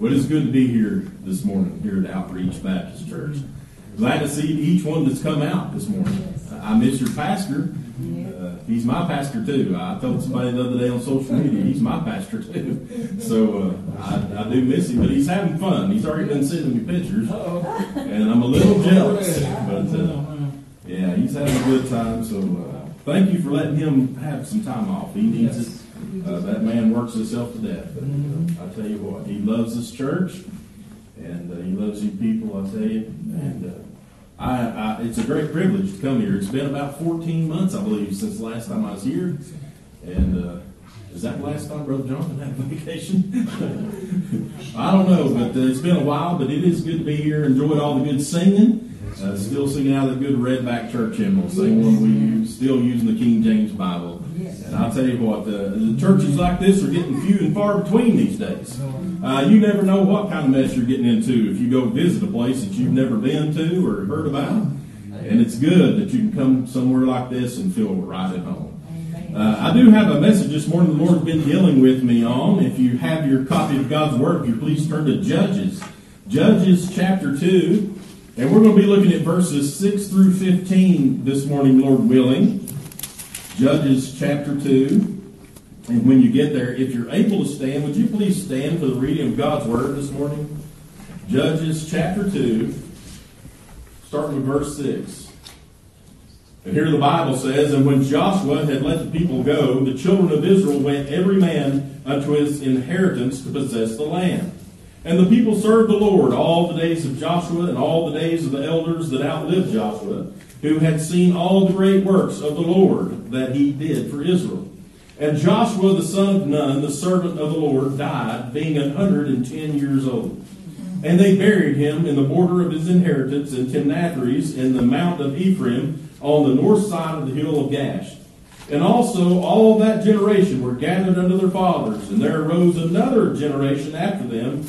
Well, it's good to be here this morning here at Outreach Baptist Church. Glad to see each one that's come out this morning. I miss your pastor. Uh, he's my pastor too. I told somebody the other day on social media, he's my pastor too. So uh, I, I do miss him, but he's having fun. He's already been sending me pictures, and I'm a little jealous. But uh, yeah, he's having a good time. So uh, thank you for letting him have some time off. He needs it. Uh, that man works himself to death. But uh, I tell you what, he loves this church, and uh, he loves you people. I tell you, and. Uh, I, I, it's a great privilege to come here. It's been about 14 months, I believe, since the last time I was here. And uh, is that the last time Brother Jonathan had vacation? I don't know, but uh, it's been a while, but it is good to be here. Enjoyed all the good singing. Uh, still singing out of the good redback church hymnal, same one we use, still using the King James Bible. And I'll tell you what, the, the churches like this are getting few and far between these days. Uh, you never know what kind of mess you're getting into if you go visit a place that you've never been to or heard about. And it's good that you can come somewhere like this and feel right at home. Uh, I do have a message this morning the Lord's been dealing with me on. If you have your copy of God's Word, you please turn to Judges. Judges chapter 2. And we're going to be looking at verses 6 through 15 this morning, Lord willing. Judges chapter 2. And when you get there, if you're able to stand, would you please stand for the reading of God's Word this morning? Judges chapter 2, starting with verse 6. And here the Bible says, And when Joshua had let the people go, the children of Israel went every man unto his inheritance to possess the land. And the people served the Lord all the days of Joshua and all the days of the elders that outlived Joshua, who had seen all the great works of the Lord that he did for Israel. And Joshua the son of Nun, the servant of the Lord, died, being a hundred and ten years old. And they buried him in the border of his inheritance in Timnathheres in the mount of Ephraim on the north side of the hill of Gaash. And also all that generation were gathered unto their fathers, and there arose another generation after them,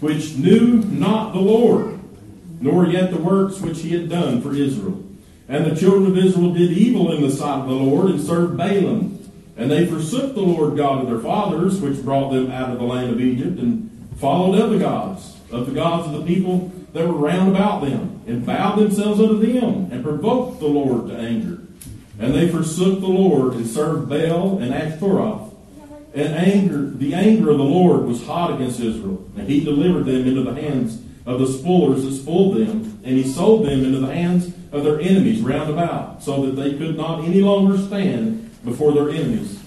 which knew not the Lord, nor yet the works which he had done for Israel. And the children of Israel did evil in the sight of the Lord, and served Baalim. And they forsook the Lord God of their fathers, which brought them out of the land of Egypt, and followed other gods, of the gods of the people that were round about them, and bowed themselves unto them, and provoked the Lord to anger. And they forsook the Lord, and served Baal and Ashtaroth. And anger, the anger of the Lord was hot against Israel, and he delivered them into the hands of the spoilers that spoiled them, and he sold them into the hands of their enemies round about, so that they could not any longer stand before their enemies.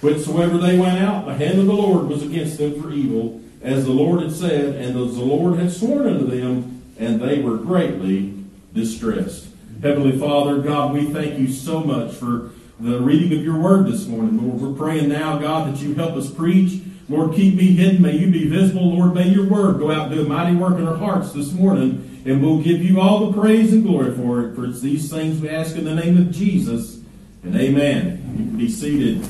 Whensoever they went out, the hand of the Lord was against them for evil, as the Lord had said, and as the Lord had sworn unto them, and they were greatly distressed. Heavenly Father, God, we thank you so much for the reading of your word this morning. Lord, we're praying now, God, that you help us preach. Lord, keep me hidden. May you be visible. Lord, may your word go out and do a mighty work in our hearts this morning. And we'll give you all the praise and glory for it. For it's these things we ask in the name of Jesus. And amen. You can be seated.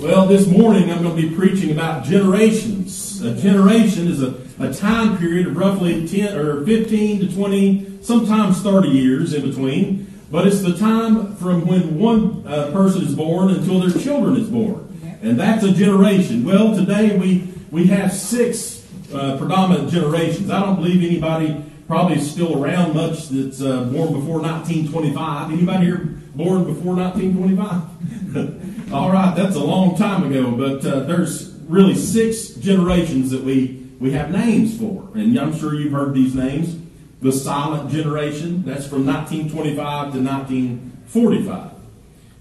Well, this morning I'm going to be preaching about generations. A generation is a, a time period of roughly 10 or 15 to 20, sometimes 30 years in between. But it's the time from when one uh, person is born until their children is born. And that's a generation. Well, today we, we have six uh, predominant generations. I don't believe anybody probably is still around much that's uh, born before 1925. Anybody here born before 1925? All right, that's a long time ago, but uh, there's really six generations that we, we have names for. And I'm sure you've heard these names. The silent generation, that's from 1925 to 1945.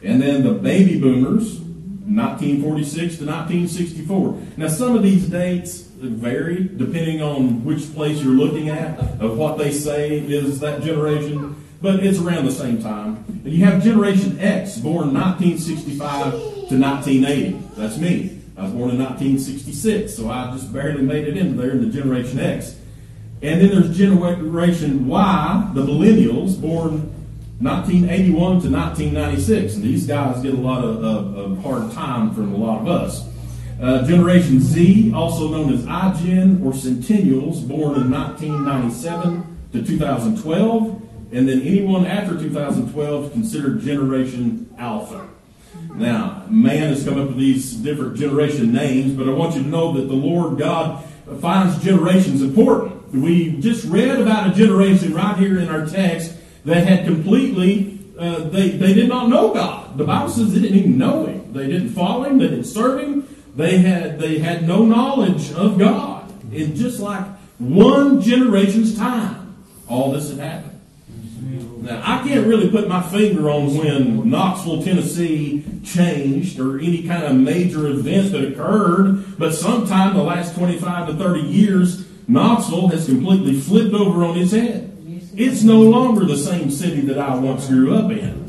And then the baby boomers, 1946 to 1964. Now, some of these dates vary depending on which place you're looking at, of what they say is that generation, but it's around the same time. And you have Generation X, born 1965 to 1980. That's me. I was born in 1966, so I just barely made it into there in the Generation X. And then there's Generation Y, the millennials, born 1981 to 1996. And these guys get a lot of, of, of hard time from a lot of us. Uh, Generation Z, also known as iGen or Centennials, born in 1997 to 2012. And then anyone after 2012 is considered Generation Alpha. Now, man has come up with these different generation names, but I want you to know that the Lord God finds generations important. We just read about a generation right here in our text that had completely, uh, they, they did not know God. The Bible says they didn't even know Him. They didn't follow Him. They didn't serve Him. They had, they had no knowledge of God. In just like one generation's time, all this had happened. Now, I can't really put my finger on when Knoxville, Tennessee changed or any kind of major event that occurred, but sometime the last 25 to 30 years, Knoxville has completely flipped over on its head. It's no longer the same city that I once grew up in.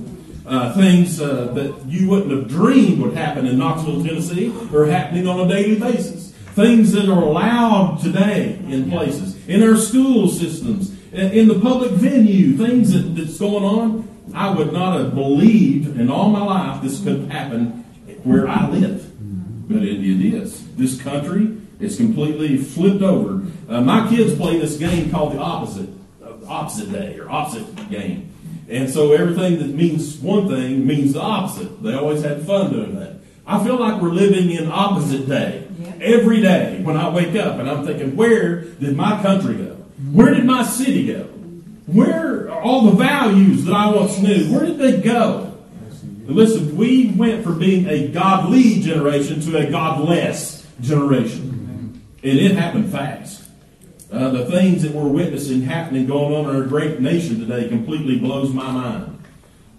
Uh, things uh, that you wouldn't have dreamed would happen in Knoxville, Tennessee, are happening on a daily basis. Things that are allowed today in places, in our school systems, in the public venue, things that, that's going on, I would not have believed in all my life this could happen where I live. But it, it is. This country is completely flipped over. Uh, my kids play this game called the opposite, opposite day or opposite game. And so everything that means one thing means the opposite. They always had fun doing that. I feel like we're living in opposite day. Every day when I wake up and I'm thinking, where did my country go? Where did my city go? Where are all the values that I once knew? Where did they go? And listen, we went from being a godly generation to a godless generation. And it happened fast. Uh, the things that we're witnessing happening going on in our great nation today completely blows my mind.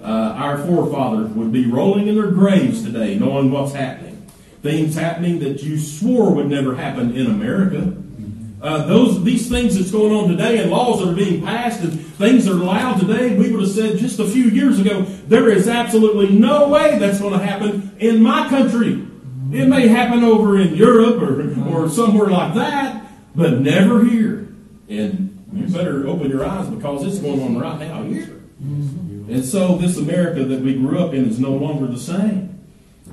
Uh, our forefathers would be rolling in their graves today knowing what's happening. Things happening that you swore would never happen in America. Uh, those these things that's going on today and laws that are being passed and things that are allowed today, we would have said just a few years ago, there is absolutely no way that's going to happen in my country. It may happen over in Europe or, or somewhere like that, but never here. And you better open your eyes because it's going on right now here. And so this America that we grew up in is no longer the same.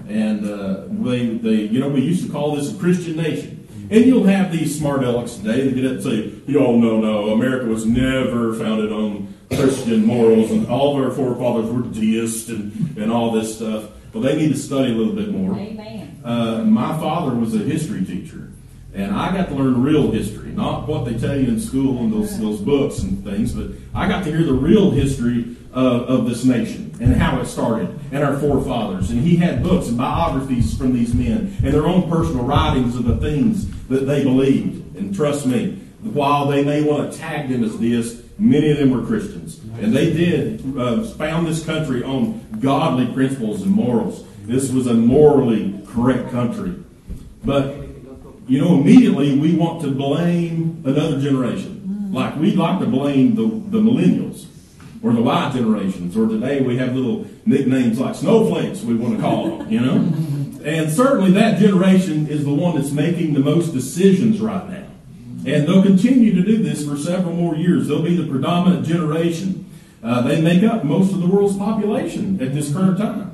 And uh, they, they, you know, we used to call this a Christian nation. And you'll have these smart alecks today that get up and say, you all know, no, America was never founded on Christian morals, and all of our forefathers were deists and, and all this stuff. Well, they need to study a little bit more. Amen. Uh, my father was a history teacher, and I got to learn real history, not what they tell you in school and those, those books and things, but I got to hear the real history of, of this nation and how it started and our forefathers. And he had books and biographies from these men and their own personal writings of the things that they believed. And trust me, while they may want to tag them as this, many of them were Christians. And they did uh, found this country on godly principles and morals. This was a morally correct country. But, you know, immediately we want to blame another generation. Like we'd like to blame the, the millennials or the Y generations, or today we have little nicknames like snowflakes we want to call them, you know? And certainly that generation is the one that's making the most decisions right now. And they'll continue to do this for several more years. They'll be the predominant generation. Uh, they make up most of the world's population at this current time.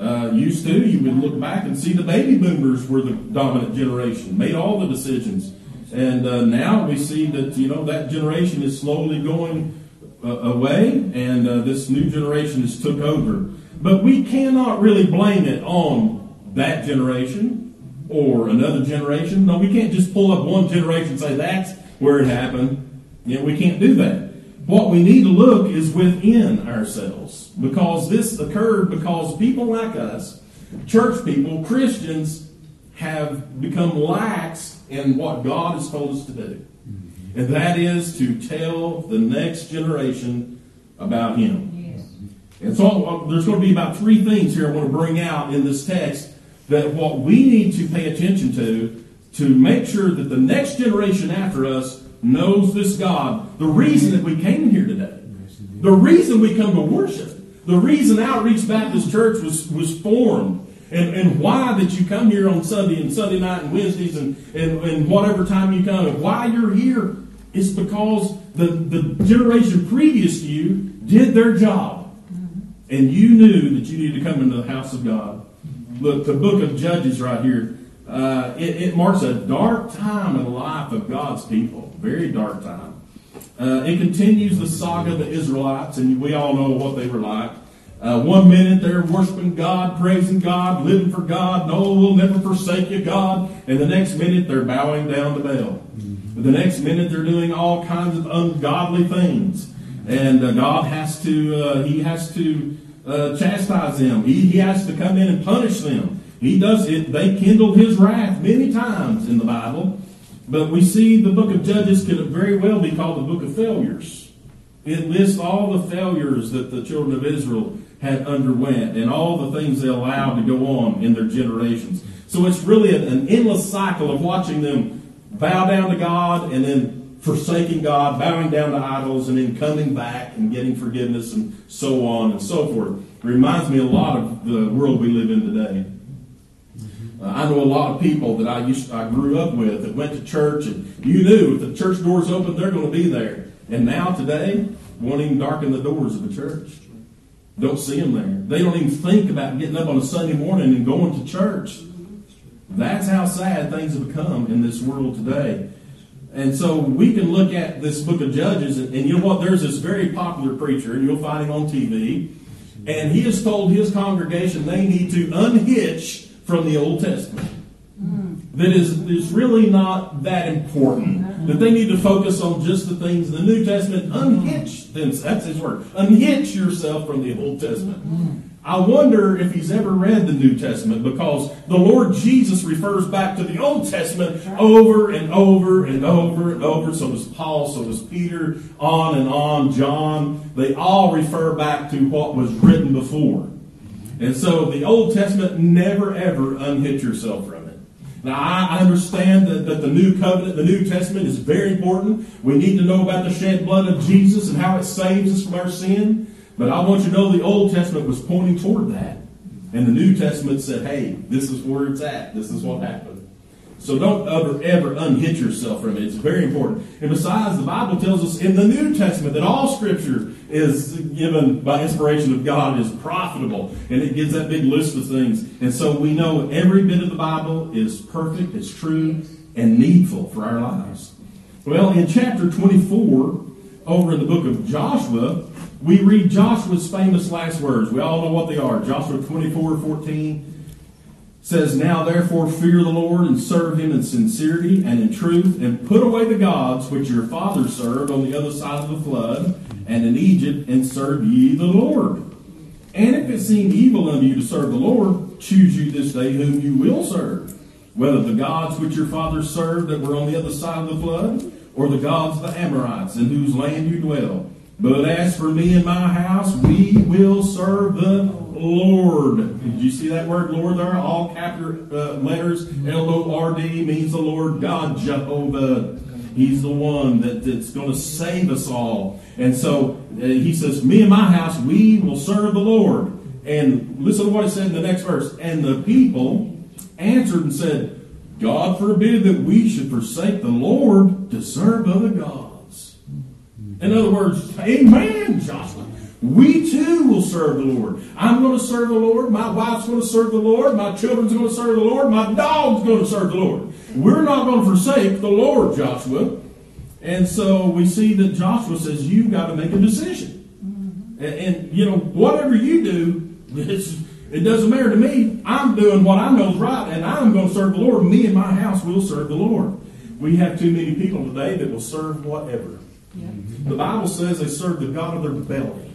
Uh, used to, you would look back and see the baby boomers were the dominant generation, made all the decisions. And uh, now we see that, you know, that generation is slowly going uh, away, and uh, this new generation has took over. But we cannot really blame it on that generation or another generation. No, we can't just pull up one generation and say that's where it happened. You know, we can't do that. What we need to look is within ourselves because this occurred because people like us, church people, Christians, have become lax in what God has told us to do. And that is to tell the next generation about Him. Yes. And so uh, there's going to be about three things here I want to bring out in this text that what we need to pay attention to to make sure that the next generation after us knows this God. The reason that we came here today, the reason we come to worship, the reason Outreach Baptist Church was, was formed, and, and why that you come here on Sunday and Sunday night and Wednesdays and, and, and whatever time you come, and why you're here is because the, the generation previous to you did their job. And you knew that you needed to come into the house of God. Look, the book of Judges right here, uh, it, it marks a dark time in the life of God's people. Very dark time. Uh, it continues the saga of the Israelites, and we all know what they were like. Uh, one minute they're worshiping God, praising God, living for God. No, we'll never forsake you, God. And the next minute they're bowing down to Baal. Mm-hmm. The next minute they're doing all kinds of ungodly things, and uh, God has to uh, He has to uh, chastise them. He, he has to come in and punish them. He does it. They kindled His wrath many times in the Bible, but we see the book of Judges could very well be called the book of failures. It lists all the failures that the children of Israel had underwent and all the things they allowed to go on in their generations. So it's really an endless cycle of watching them bow down to God and then forsaking God, bowing down to idols, and then coming back and getting forgiveness and so on and so forth. It reminds me a lot of the world we live in today. Uh, I know a lot of people that I used I grew up with that went to church and you knew if the church doors open, they're going to be there. And now today, won't even darken the doors of the church. Don't see them there. They don't even think about getting up on a Sunday morning and going to church. That's how sad things have become in this world today. And so we can look at this book of Judges, and, and you know what? There's this very popular preacher, and you'll find him on TV, and he has told his congregation they need to unhitch from the Old Testament that is, is really not that important. That they need to focus on just the things in the New Testament. Unhitch them. That's his word. Unhitch yourself from the Old Testament. I wonder if he's ever read the New Testament because the Lord Jesus refers back to the Old Testament over and over and over and over. So does Paul, so does Peter, on and on, John. They all refer back to what was written before. And so the Old Testament never ever unhitch yourself from it. now, I understand that, that the new covenant, the New Testament is very important. We need to know about the shed blood of Jesus and how it saves us from our sin. But I want you to know the Old Testament was pointing toward that. And the New Testament said, hey, this is where it's at. This is what happened. So don't ever, ever unhitch yourself from it. It's very important. And besides, the Bible tells us in the New Testament that all Scripture is given by inspiration of God is profitable. And it gives that big list of things. And so we know every bit of the Bible is perfect, it's true, and needful for our lives. Well, in chapter 24, over in the book of Joshua, we read Joshua's famous last words. We all know what they are. Joshua 24, 14 says, Now therefore fear the Lord and serve him in sincerity and in truth, and put away the gods which your fathers served on the other side of the flood and in Egypt, and serve ye the Lord. And if it seem evil unto you to serve the Lord, choose you this day whom you will serve, whether the gods which your fathers served that were on the other side of the flood, or the gods of the Amorites in whose land you dwell. But as for me and my house, we will serve the Lord. Did you see that word Lord there? All capital uh, letters. L O R D means the Lord God, Jehovah. He's the one that, that's going to save us all. And so uh, he says, Me and my house, we will serve the Lord. And listen to what he said in the next verse. And the people answered and said, God forbid that we should forsake the Lord to serve other gods. In other words, amen, Joshua. We too will serve the Lord. I'm going to serve the Lord. My wife's going to serve the Lord. My children's going to serve the Lord. My dog's going to serve the Lord. We're not going to forsake the Lord, Joshua. And so we see that Joshua says, You've got to make a decision. Mm-hmm. And, and, you know, whatever you do, it doesn't matter to me. I'm doing what I know is right, and I'm going to serve the Lord. Me and my house will serve the Lord. We have too many people today that will serve whatever. The Bible says they serve the God of their belly.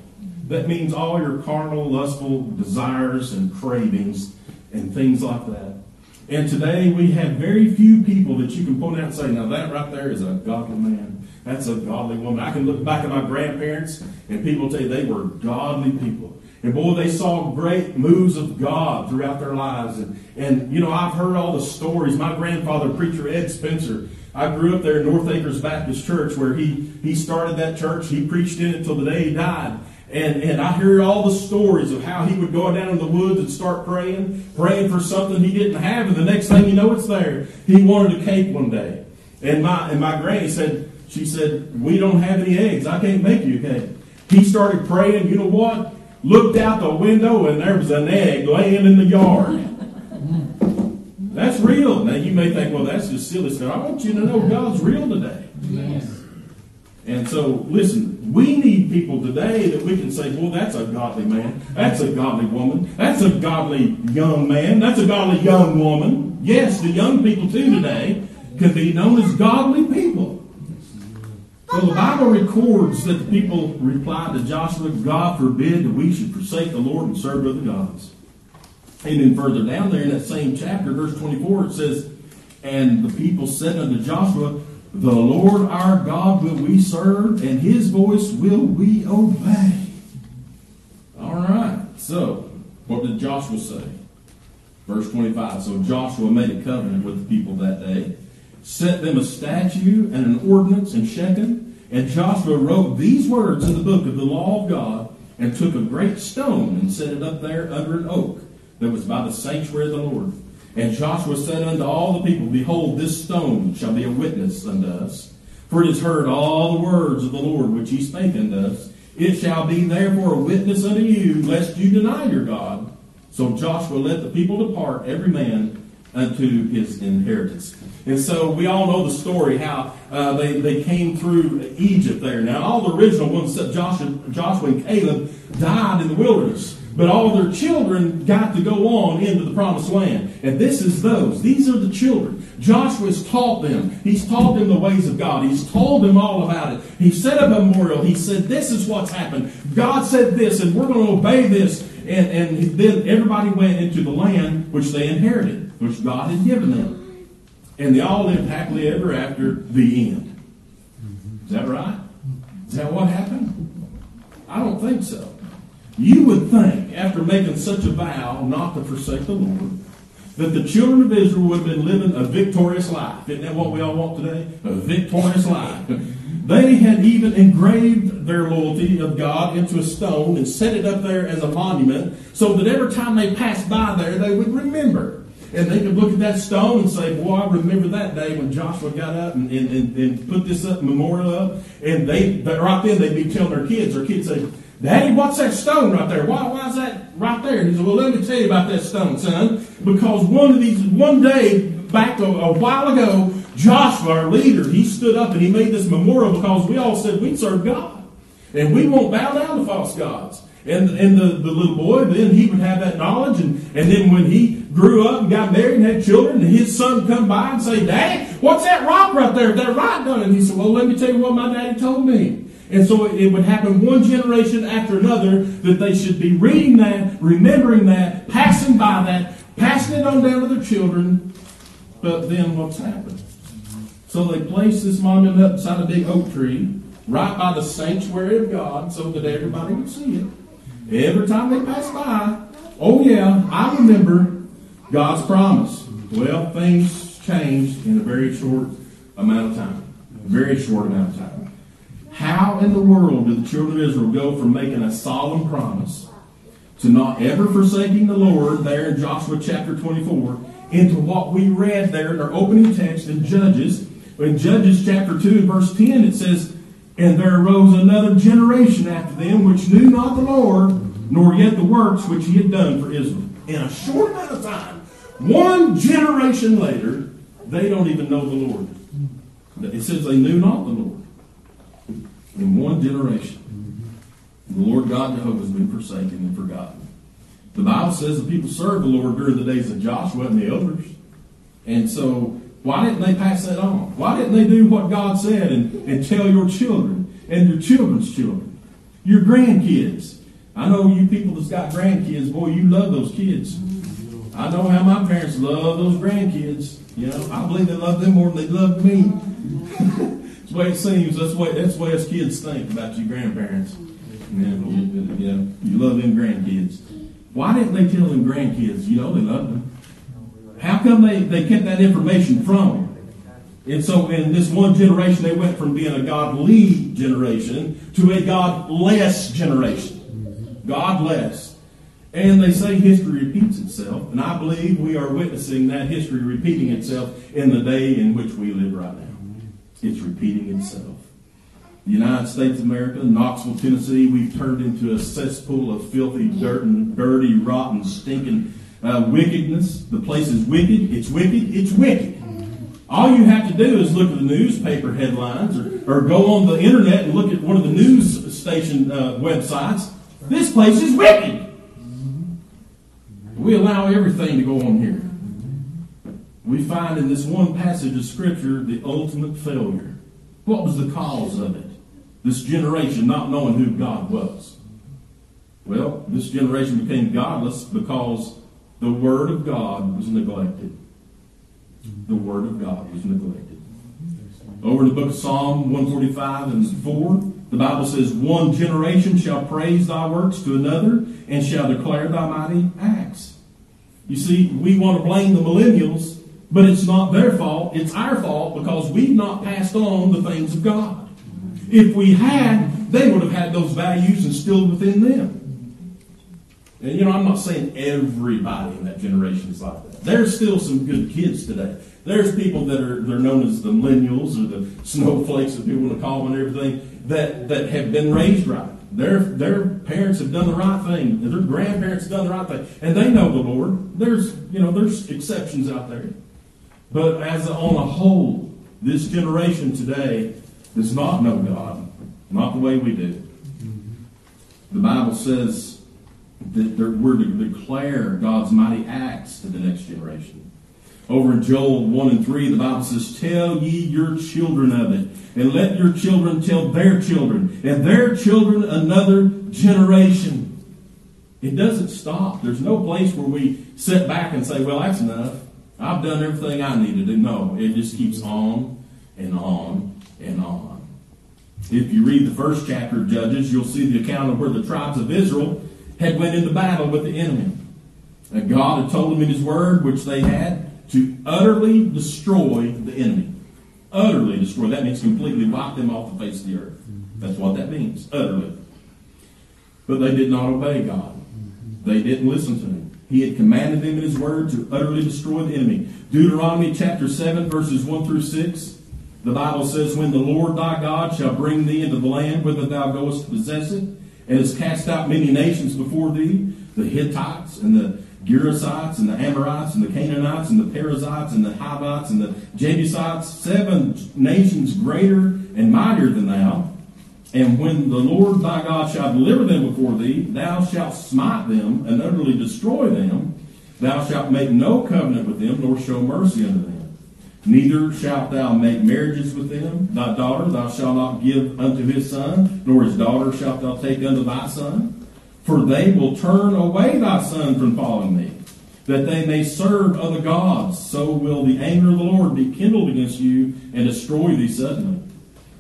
That means all your carnal, lustful desires and cravings and things like that. And today we have very few people that you can point out and say, now that right there is a godly man. That's a godly woman. I can look back at my grandparents and people tell you they were godly people. And boy, they saw great moves of God throughout their lives. And, and you know, I've heard all the stories. My grandfather, preacher Ed Spencer, I grew up there in North Acres Baptist Church where he, he started that church. He preached in it until the day he died. And, and I heard all the stories of how he would go down in the woods and start praying, praying for something he didn't have, and the next thing you know, it's there. He wanted a cake one day. And my, and my granny said, she said, we don't have any eggs. I can't make you a cake. He started praying. You know what? Looked out the window and there was an egg laying in the yard. That's real. Now you may think, well, that's just silly stuff. I want you to know God's real today. Yes. And so, listen, we need people today that we can say, well, that's a godly man. That's a godly woman. That's a godly young man. That's a godly young woman. Yes, the young people too today can be known as godly people. So the Bible records that the people replied to Joshua, God forbid that we should forsake the Lord and serve other gods. And then further down there in that same chapter, verse 24, it says, And the people said unto Joshua, the Lord our God will we serve, and his voice will we obey. All right. So, what did Joshua say? Verse 25. So Joshua made a covenant with the people that day, set them a statute and an ordinance in Shechem, and Joshua wrote these words in the book of the law of God, and took a great stone and set it up there under an oak that was by the sanctuary of the Lord. And Joshua said unto all the people, Behold, this stone shall be a witness unto us. For it has heard all the words of the Lord which he spake unto us. It shall be therefore a witness unto you, lest you deny your God. So Joshua let the people depart, every man unto his inheritance. And so we all know the story how uh, they, they came through Egypt there. Now, all the original ones, except Joshua, Joshua and Caleb, died in the wilderness. But all their children got to go on into the promised land. And this is those. These are the children. Joshua's taught them. He's taught them the ways of God. He's told them all about it. He set a memorial. He said, This is what's happened. God said this, and we're going to obey this. And, and then everybody went into the land which they inherited, which God had given them. And they all lived happily ever after the end. Is that right? Is that what happened? I don't think so. You would think, after making such a vow not to forsake the Lord, that the children of Israel would have been living a victorious life. Isn't that what we all want today? A victorious life. They had even engraved their loyalty of God into a stone and set it up there as a monument so that every time they passed by there, they would remember. And they could look at that stone and say, Boy, I remember that day when Joshua got up and, and, and, and put this up, memorial up. And they, right then, they'd be telling their kids, their kids say, Daddy, what's that stone right there? Why, why is that right there? And he said, Well, let me tell you about that stone, son. Because one of these, one day back a, a while ago, Joshua, our leader, he stood up and he made this memorial because we all said we serve God. And we won't bow down to false gods. And, and the, the little boy, then he would have that knowledge. And, and then when he grew up and got married and had children, his son come by and say, Daddy, what's that rock right there? That rock done? And he said, Well, let me tell you what my daddy told me. And so it would happen one generation after another that they should be reading that, remembering that, passing by that, passing it on down to their children. But then what's happened? So they placed this monument up beside a big oak tree, right by the sanctuary of God, so that everybody would see it. Every time they pass by, oh yeah, I remember God's promise. Well, things changed in a very short amount of time. Very short amount of time. How in the world did the children of Israel go from making a solemn promise to not ever forsaking the Lord there in Joshua chapter 24 into what we read there in our opening text in Judges? In Judges chapter 2 and verse 10, it says, And there arose another generation after them which knew not the Lord, nor yet the works which he had done for Israel. In a short amount of time, one generation later, they don't even know the Lord. It says they knew not the Lord in one generation. The Lord God Jehovah has been forsaken and forgotten. The Bible says the people served the Lord during the days of Joshua and the elders. And so, why didn't they pass that on? Why didn't they do what God said and, and tell your children and your children's children, your grandkids? I know you people that's got grandkids, boy, you love those kids. I know how my parents love those grandkids. You know, I believe they love them more than they love me. the way it seems. That's the way that's way us kids think about your grandparents. Yeah, you, yeah, you love them grandkids. Why didn't they tell them grandkids? You know they loved them. How come they, they kept that information from them? And so in this one generation, they went from being a godly generation to a godless generation. Godless. And they say history repeats itself. And I believe we are witnessing that history repeating itself in the day in which we live right now. It's repeating itself. The United States of America, Knoxville, Tennessee, we've turned into a cesspool of filthy, dirt, and dirty, rotten, stinking uh, wickedness. The place is wicked. It's wicked. It's wicked. All you have to do is look at the newspaper headlines or, or go on the internet and look at one of the news station uh, websites. This place is wicked. We allow everything to go on here. We find in this one passage of Scripture the ultimate failure. What was the cause of it? This generation not knowing who God was. Well, this generation became godless because the Word of God was neglected. The Word of God was neglected. Over in the book of Psalm 145 and 4, the Bible says, One generation shall praise thy works to another and shall declare thy mighty acts. You see, we want to blame the millennials, but it's not their fault. It's our fault because we've not passed on the things of God. If we had, they would have had those values instilled within them. And you know, I'm not saying everybody in that generation is like that. There's still some good kids today. There's people that are they're known as the millennials or the snowflakes that people want to call them and everything that, that have been raised right. Their their parents have done the right thing. Their grandparents have done the right thing, and they know the Lord. There's you know there's exceptions out there, but as on a whole, this generation today does not know God, not the way we do. The Bible says that we're to declare God's mighty acts to the next generation. Over in Joel 1 and 3, the Bible says, Tell ye your children of it, and let your children tell their children, and their children another generation. It doesn't stop. There's no place where we sit back and say, Well, that's enough. I've done everything I need to. No, it just keeps on and on and on. If you read the first chapter of Judges, you'll see the account of where the tribes of Israel had went into battle with the enemy. And God had told them in His Word, which they had, to utterly destroy the enemy. Utterly destroy. That means completely wipe them off the face of the earth. That's what that means. Utterly. But they did not obey God. They didn't listen to Him. He had commanded them in His Word to utterly destroy the enemy. Deuteronomy chapter 7, verses 1 through 6. The Bible says, When the Lord thy God shall bring thee into the land whither thou goest to possess it, and has cast out many nations before thee, the Hittites and the Girgashites and the Amorites and the Canaanites and the Perizzites and the Hivites and the Jebusites, seven nations greater and mightier than thou. And when the Lord thy God shall deliver them before thee, thou shalt smite them and utterly destroy them. Thou shalt make no covenant with them, nor show mercy unto them. Neither shalt thou make marriages with them. Thy daughter thou shalt not give unto his son, nor his daughter shalt thou take unto thy son. For they will turn away thy son from following me, that they may serve other gods. So will the anger of the Lord be kindled against you and destroy thee suddenly.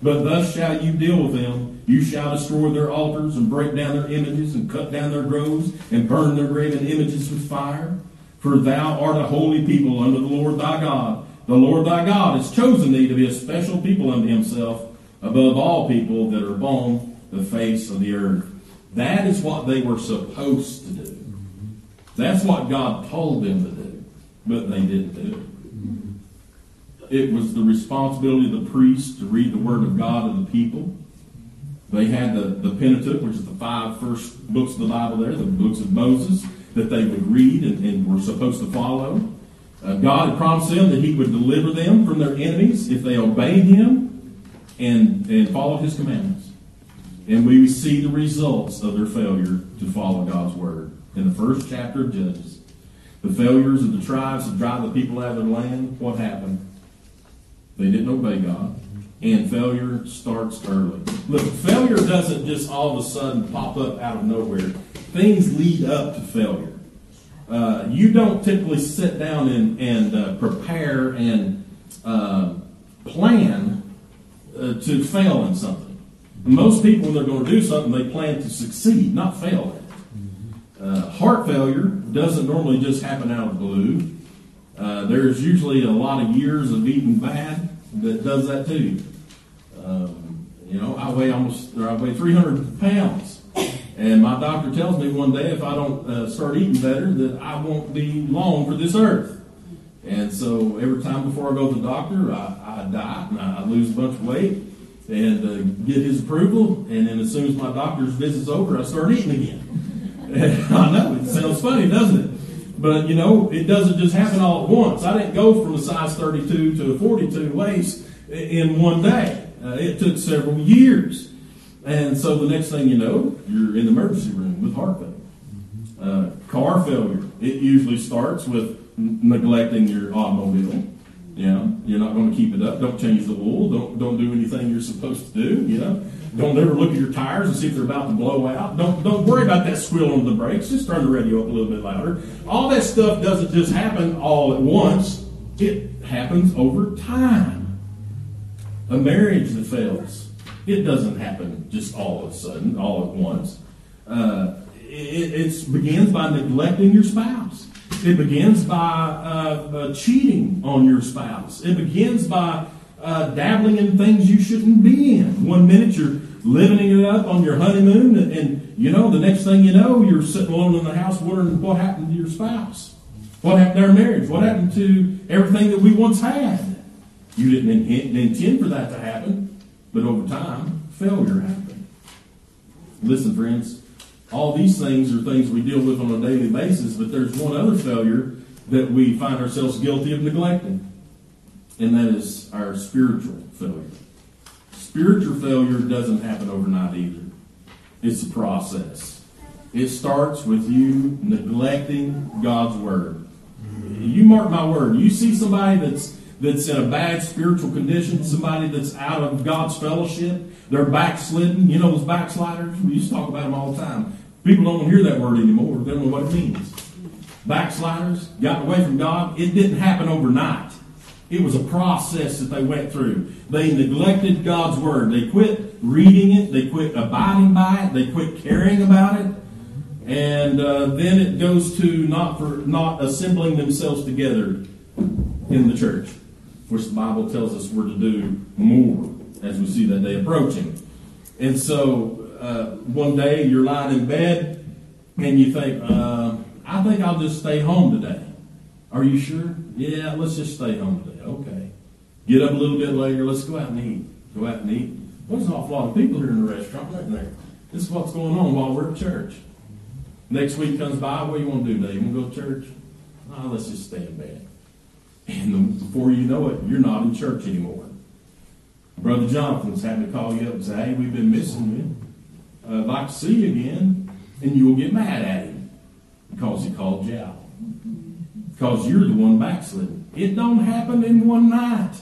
But thus shall you deal with them. You shall destroy their altars and break down their images and cut down their groves and burn their graven images with fire. For thou art a holy people unto the Lord thy God the Lord thy God has chosen thee to be a special people unto himself above all people that are upon the face of the earth. That is what they were supposed to do. That's what God told them to do, but they didn't do it. It was the responsibility of the priests to read the Word of God to the people. They had the, the Pentateuch, which is the five first books of the Bible there, the books of Moses, that they would read and, and were supposed to follow. Uh, God had promised them that He would deliver them from their enemies if they obeyed Him and, and followed His commandments. And we see the results of their failure to follow God's word in the first chapter of Judges. The failures of the tribes to drive the people out of their land, what happened? They didn't obey God. And failure starts early. Look, failure doesn't just all of a sudden pop up out of nowhere. Things lead up to failure. Uh, you don't typically sit down and, and uh, prepare and uh, plan uh, to fail in something. Most people, when they're going to do something, they plan to succeed, not fail. Uh, heart failure doesn't normally just happen out of the blue. There's usually a lot of years of eating bad that does that too. Um, you know, I weigh almost, or I weigh 300 pounds. And my doctor tells me one day if I don't uh, start eating better, that I won't be long for this earth. And so every time before I go to the doctor, I, I diet and I lose a bunch of weight and uh, get his approval. And then as soon as my doctor's visit's over, I start eating again. I know, it sounds funny, doesn't it? But you know, it doesn't just happen all at once. I didn't go from a size 32 to a 42 waist in one day. Uh, it took several years. And so the next thing you know, you're in the emergency room with heart failure. Uh, car failure. It usually starts with neglecting your automobile. You know, you're not going to keep it up. Don't change the oil. Don't don't do anything you're supposed to do. You know, don't ever look at your tires and see if they're about to blow out. Don't don't worry about that squeal on the brakes. Just turn the radio up a little bit louder. All that stuff doesn't just happen all at once. It happens over time. A marriage that fails, it doesn't happen just all of a sudden, all at once. Uh, it, it begins by neglecting your spouse. It begins by uh, uh, cheating on your spouse. It begins by uh, dabbling in things you shouldn't be in. One minute you're living it up on your honeymoon, and, and, you know the next thing you know, you're sitting alone in the house wondering what happened to your spouse, what happened to our marriage, what happened to everything that we once had. You didn't intend for that to happen, but over time, failure happened. Listen, friends. All these things are things we deal with on a daily basis, but there's one other failure that we find ourselves guilty of neglecting, and that is our spiritual failure. Spiritual failure doesn't happen overnight either. It's a process. It starts with you neglecting God's word. You mark my word. You see somebody that's that's in a bad spiritual condition, somebody that's out of God's fellowship, they're backslidden. You know those backsliders? We used to talk about them all the time. People don't hear that word anymore. They don't know what it means. Backsliders got away from God. It didn't happen overnight. It was a process that they went through. They neglected God's word. They quit reading it. They quit abiding by it. They quit caring about it. And uh, then it goes to not for not assembling themselves together in the church, which the Bible tells us we're to do more as we see that day approaching. And so uh, one day you're lying in bed and you think, uh, I think I'll just stay home today. Are you sure? Yeah, let's just stay home today. Okay. Get up a little bit later. Let's go out and eat. Go out and eat. There's an awful lot of people here in the restaurant, right there? This is what's going on while we're at church. Next week comes by. What do you want to do today? You want to go to church? Oh, let's just stay in bed. And before you know it, you're not in church anymore. Brother Jonathan's having to call you up and say, hey, we've been missing you uh, like to see you again, and you will get mad at him because he called you out. Because you're the one backsliding. It don't happen in one night.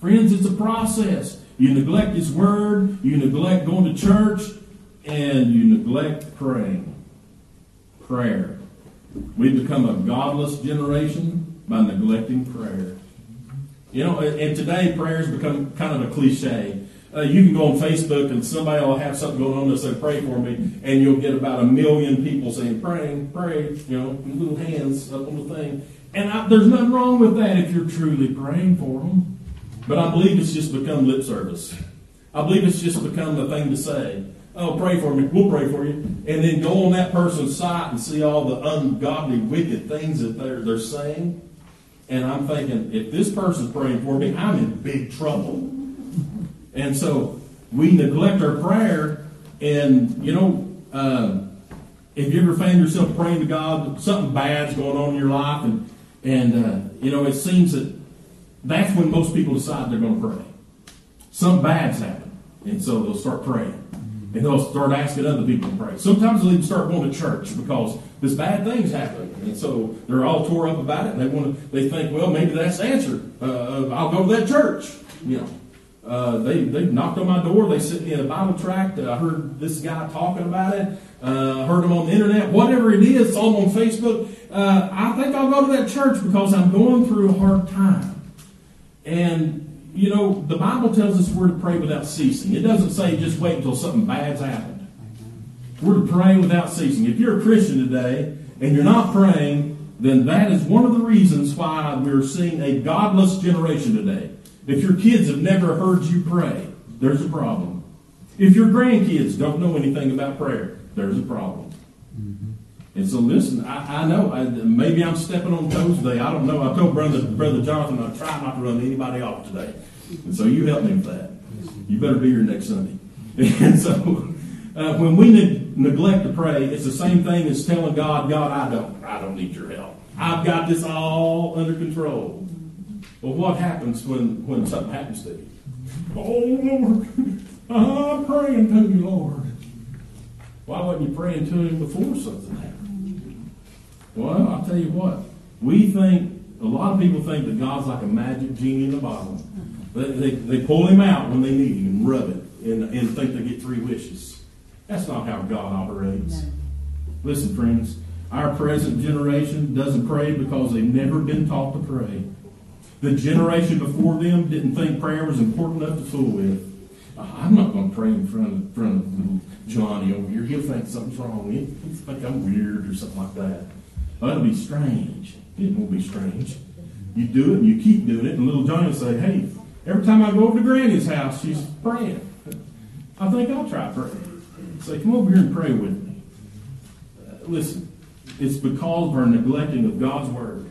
Friends, it's a process. You neglect his word, you neglect going to church, and you neglect praying. Prayer. We've become a godless generation by neglecting prayer. You know, and today prayer has become kind of a cliche. Uh, you can go on Facebook and somebody will have something going on and say, pray for me, and you'll get about a million people saying, praying, pray, you know, little hands up on the thing. And I, there's nothing wrong with that if you're truly praying for them. But I believe it's just become lip service. I believe it's just become the thing to say. Oh, pray for me. We'll pray for you. And then go on that person's site and see all the ungodly, wicked things that they're, they're saying. And I'm thinking, if this person's praying for me, I'm in big trouble. And so we neglect our prayer, and you know, uh, if you ever find yourself praying to God, something bad's going on in your life, and and uh, you know, it seems that that's when most people decide they're going to pray. Something bad's happened, and so they'll start praying. And they'll start asking other people to pray. Sometimes they'll even start going to church because this bad thing's happening, and so they're all tore up about it. And they want to. They think, well, maybe that's the answer. Uh, I'll go to that church. You know, uh, they they knocked on my door. They sent me a Bible tract. I heard this guy talking about it. Uh, heard him on the internet. Whatever it is, saw him on Facebook. Uh, I think I'll go to that church because I'm going through a hard time. And you know, the Bible tells us we're to pray without ceasing. It doesn't say just wait until something bad's happened. We're to pray without ceasing. If you're a Christian today and you're not praying, then that is one of the reasons why we're seeing a godless generation today. If your kids have never heard you pray, there's a problem. If your grandkids don't know anything about prayer, there's a problem. Mm-hmm. And so, listen, I, I know I, maybe I'm stepping on toes today. I don't know. I told brother brother Jonathan I try not to run anybody off today, and so you help me with that. You better be here next Sunday. And so, uh, when we ne- neglect to pray, it's the same thing as telling God, God, I don't, I don't need your help. I've got this all under control. Well, what happens when, when something happens to you? Oh, Lord, uh-huh, I'm praying to you, Lord. Why wasn't you praying to him before something happened? Well, I'll tell you what. We think, a lot of people think that God's like a magic genie in a bottle. They, they, they pull him out when they need him and rub it and, and think they get three wishes. That's not how God operates. No. Listen, friends, our present generation doesn't pray because they've never been taught to pray. The generation before them didn't think prayer was important enough to fool with. I'm not going to pray in front of, front of Johnny over here. He'll think something's wrong. He'll, he'll think I'm weird or something like that. That'll be strange. It won't be strange. You do it and you keep doing it, and little Johnny will say, Hey, every time I go over to Granny's house, she's praying. I think I'll try praying. Say, Come over here and pray with me. Uh, listen, it's because of our neglecting of God's Word,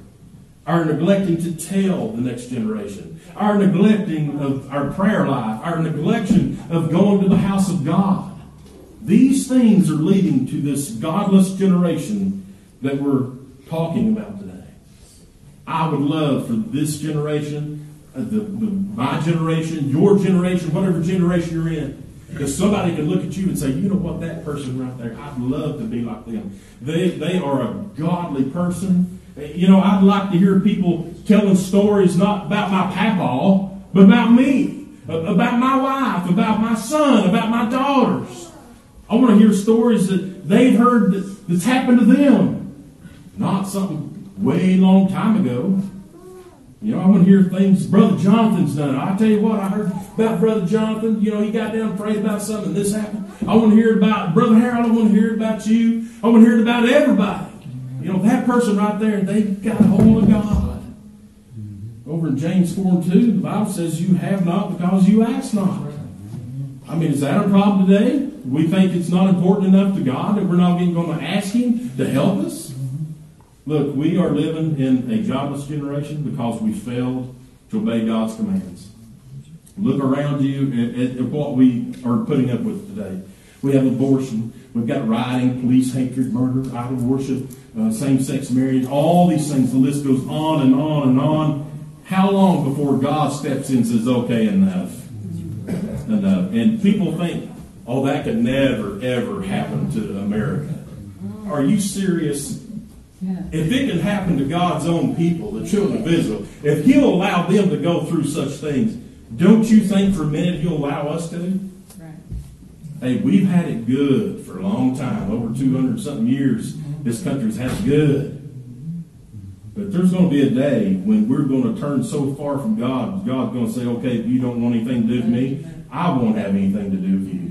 our neglecting to tell the next generation, our neglecting of our prayer life, our neglection of going to the house of God. These things are leading to this godless generation that we're talking about today. I would love for this generation, uh, the, the, my generation, your generation, whatever generation you're in, because somebody can look at you and say, you know what, that person right there, I'd love to be like them. They, they are a godly person. You know, I'd like to hear people telling stories not about my papa, but about me, about my wife, about my son, about my daughters. I want to hear stories that they've heard that's happened to them, not something way long time ago. You know, I want to hear things Brother Jonathan's done. I tell you what, I heard about Brother Jonathan. You know, he got down and prayed about something, and this happened. I want to hear about Brother Harold. I want to hear about you. I want to hear about everybody. You know, that person right there, they've got a hold of God. Over in James 4 and 2, the Bible says, You have not because you ask not. I mean, is that a problem today? We think it's not important enough to God that we're not even going to ask Him to help us? Look, we are living in a jobless generation because we failed to obey God's commands. Look around you at, at, what we are putting up with today. We have abortion. We've got rioting, police hatred, murder, idol worship, uh, same-sex marriage, all these things. The list goes on and on and on. How long before God steps in and says, okay, enough? enough. And people think, oh, that could never, ever happen to America. Are you serious? If it can happen to God's own people, the children of Israel, if He'll allow them to go through such things, don't you think for a minute He'll allow us to? Hey, we've had it good for a long time, over 200 something years. This country's had it good. But there's going to be a day when we're going to turn so far from God, God's going to say, okay, if you don't want anything to do with me, I won't have anything to do with you.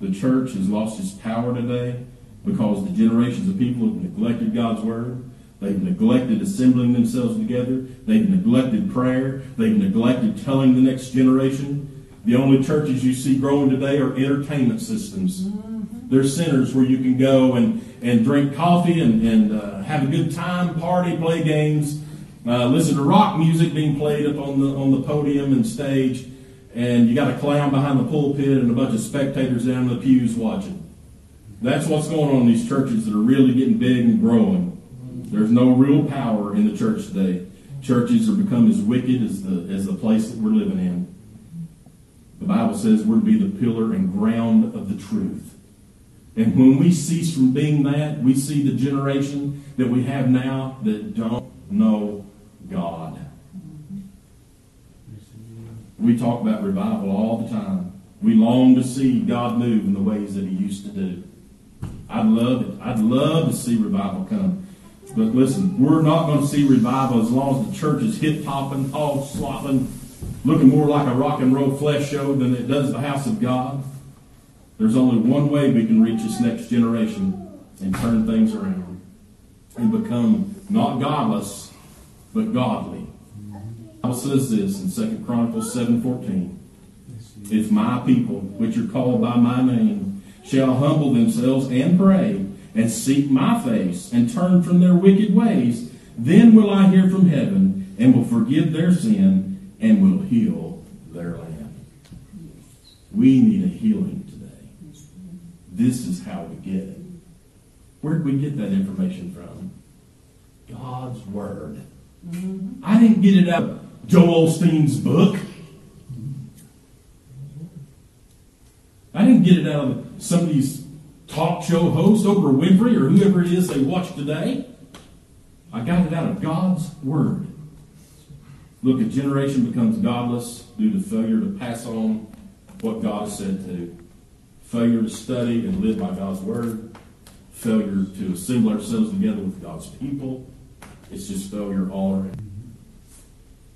The church has lost its power today because the generations of people have neglected God's word. They've neglected assembling themselves together. They've neglected prayer. They've neglected telling the next generation. The only churches you see growing today are entertainment systems. Mm-hmm. They're centers where you can go and, and drink coffee and, and uh, have a good time, party, play games, uh, listen to rock music being played up on the on the podium and stage, and you got a clown behind the pulpit and a bunch of spectators down in the pews watching. That's what's going on in these churches that are really getting big and growing. There's no real power in the church today. Churches are become as wicked as the as the place that we're living in. The Bible says we're to be the pillar and ground of the truth. And when we cease from being that, we see the generation that we have now that don't know God. We talk about revival all the time. We long to see God move in the ways that He used to do. I'd love it. I'd love to see revival come. But listen, we're not going to see revival as long as the church is hip hopping, hog slopping, looking more like a rock and roll flesh show than it does the house of God. There's only one way we can reach this next generation and turn things around and become not godless, but godly. The Bible says this in 2 Chronicles 7.14. If my people, which are called by my name, shall humble themselves and pray and seek my face and turn from their wicked ways, then will I hear from heaven and will forgive their sin and will heal their land. We need a healing today. This is how we get it. Where did we get that information from? God's Word. I didn't get it out of Joel Osteen's book. I didn't get it out of somebody's talk show host, Oprah Winfrey, or whoever it is they watch today. I got it out of God's Word. Look, a generation becomes godless due to failure to pass on what God has said to, failure to study and live by God's Word, failure to assemble ourselves together with God's people. It's just failure all around.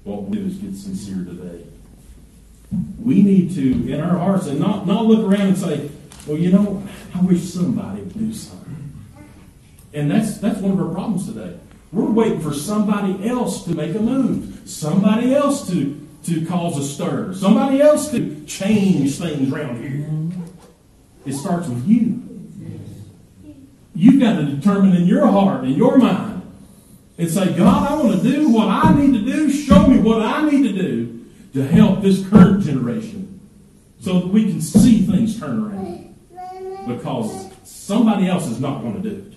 What we do is get sincere today. We need to, in our hearts, and not, not look around and say, well, you know, I wish somebody would do something. And that's, that's one of our problems today. We're waiting for somebody else to make a move, somebody else to, to cause a stir, somebody else to change things around here. It starts with you. You've got to determine in your heart, in your mind, and say, God, I want to do what I need to do. Show me what I need to do to help this current generation so that we can see things turn around. Because somebody else is not going to do it.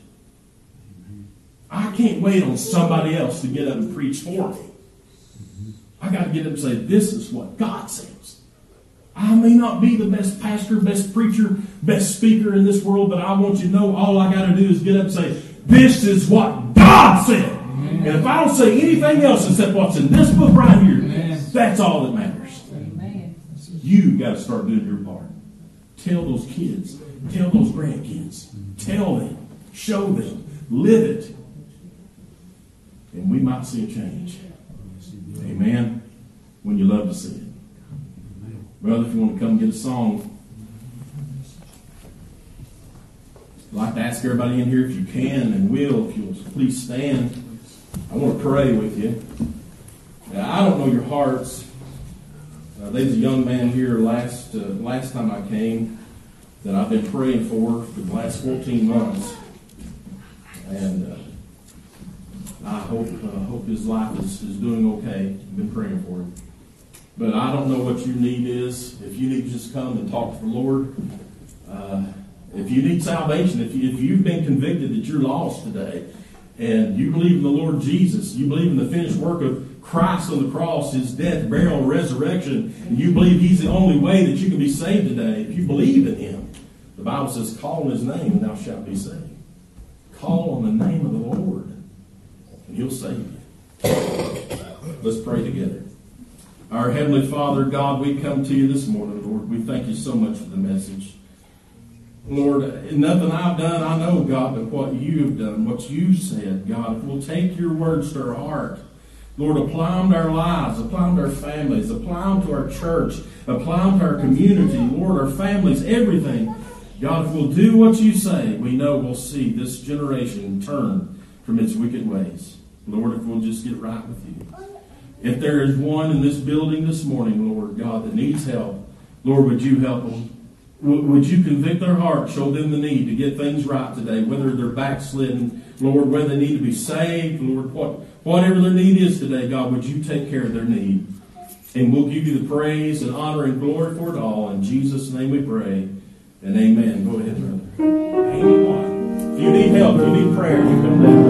I can't wait on somebody else to get up and preach for me. I got to get up and say, This is what God says. I may not be the best pastor, best preacher, best speaker in this world, but I want you to know all I got to do is get up and say, This is what God said. Amen. And if I don't say anything else except what's in this book right here, Amen. that's all that matters. You got to start doing your part. Tell those kids, tell those grandkids, tell them, show them, live it, and we might see a change. Amen. When you love to it. Brother, if you want to come get a song, I'd like to ask everybody in here if you can and will, if you'll please stand. I want to pray with you. Now, I don't know your hearts. Uh, there's a young man here last uh, last time I came that I've been praying for for the last 14 months, and uh, I hope uh, hope his life is, is doing okay. I've been praying for him. But I don't know what your need is. If you need to just come and talk to the Lord, uh, if you need salvation, if, you, if you've been convicted that you're lost today, and you believe in the Lord Jesus, you believe in the finished work of Christ on the cross, his death, burial, and resurrection, and you believe he's the only way that you can be saved today, if you believe in him, the Bible says, call on his name and thou shalt be saved. Call on the name of the Lord He'll save you. Let's pray together. Our Heavenly Father, God, we come to you this morning, Lord. We thank you so much for the message. Lord, nothing I've done, I know, God, but what you have done, what you said, God, if we'll take your words to our heart, Lord, apply them to our lives, apply them to our families, apply them to our church, apply them to our community, Lord, our families, everything. God, if we'll do what you say, we know we'll see this generation turn from its wicked ways. Lord, if we'll just get right with you. If there is one in this building this morning, Lord God, that needs help, Lord, would you help them? Would you convict their heart, show them the need to get things right today, whether they're backslidden, Lord, whether they need to be saved, Lord, what, whatever their need is today, God, would you take care of their need? And we'll give you the praise and honor and glory for it all. In Jesus' name we pray. And amen. Go ahead, brother. Anyone. If you need help, you need prayer, you come down.